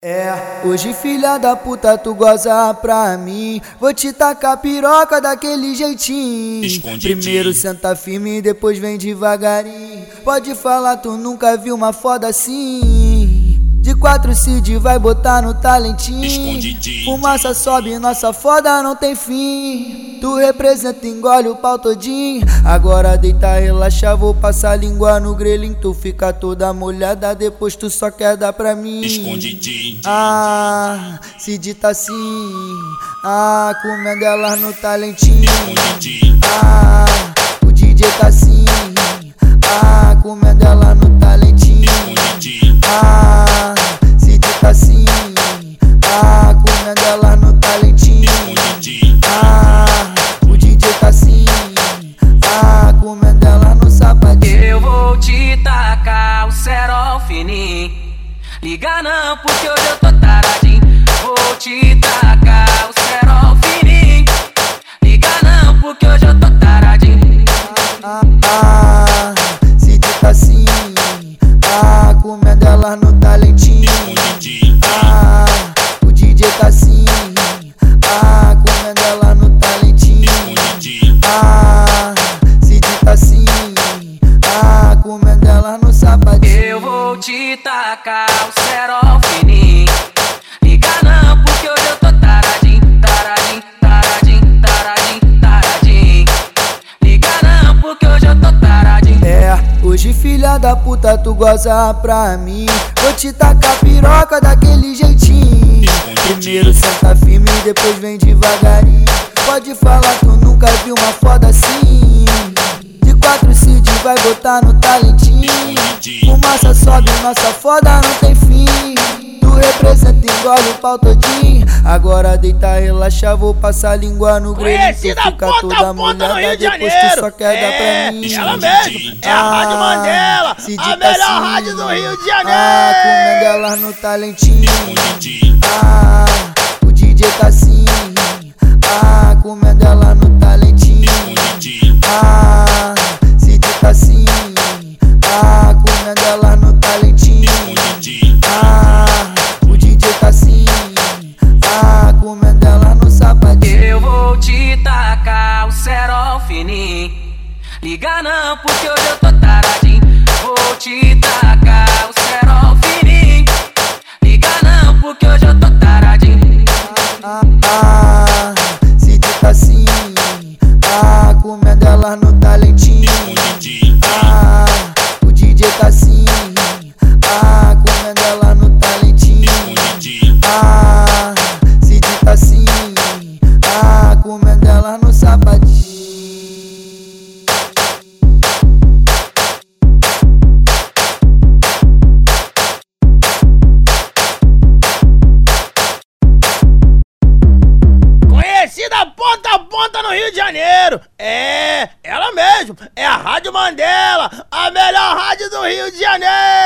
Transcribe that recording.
É, hoje filha da puta tu goza pra mim. Vou te tacar piroca daquele jeitinho. Primeiro senta firme, depois vem devagarinho. Pode falar, tu nunca viu uma foda assim De quatro cid vai botar no talentinho Escondidinho. Fumaça sobe, nossa foda não tem fim Tu representa, engole o pau todinho Agora deita, relaxa, vou passar língua no grelhinho Tu fica toda molhada, depois tu só quer dar pra mim Escondidinho. ah, se dita assim. Ah, comendo elas no talentinho. Escondidinho. Ah, o DJ tá assim. Liga não, porque hoje eu tô taradinho. Vou te tacar o cerol fininho. Liga não, porque hoje eu tô taradinho. Ah, se dita assim. Ah, comendo elas no talentinho. Escondidinho. Ah, o DJ tá assim. Ah, comendo ela no talentinho. Escondidinho. Ah, se dita assim. Ah, comendo ela no sapatinho. Eu vou te tacar o filha da puta tu goza pra mim. Vou te tacar piroca daquele jeitinho. Primeiro senta firme, depois vem devagarinho. Pode falar, tu nunca viu uma foda assim. De quatro cid vai botar no talentinho. Fumaça sobe, nossa foda não tem fim representa, engole o pau todinho Agora deita, relaxa, vou passar língua no grelho Tu fica ponta toda a ponta no molhada, Rio de depois Janeiro. tu só quer dar é, pra mim ela mesmo. É a Rádio Ah, Mandela, se a melhor assim. rádio do Rio de Ah, Janeiro. comendo elas no talentinho. Ah, fininho. Liga não, porque hoje eu tô taradinho. Vou te tacar de Janeiro. É, ela mesmo. É a Rádio Mandela, a melhor rádio do Rio de Janeiro.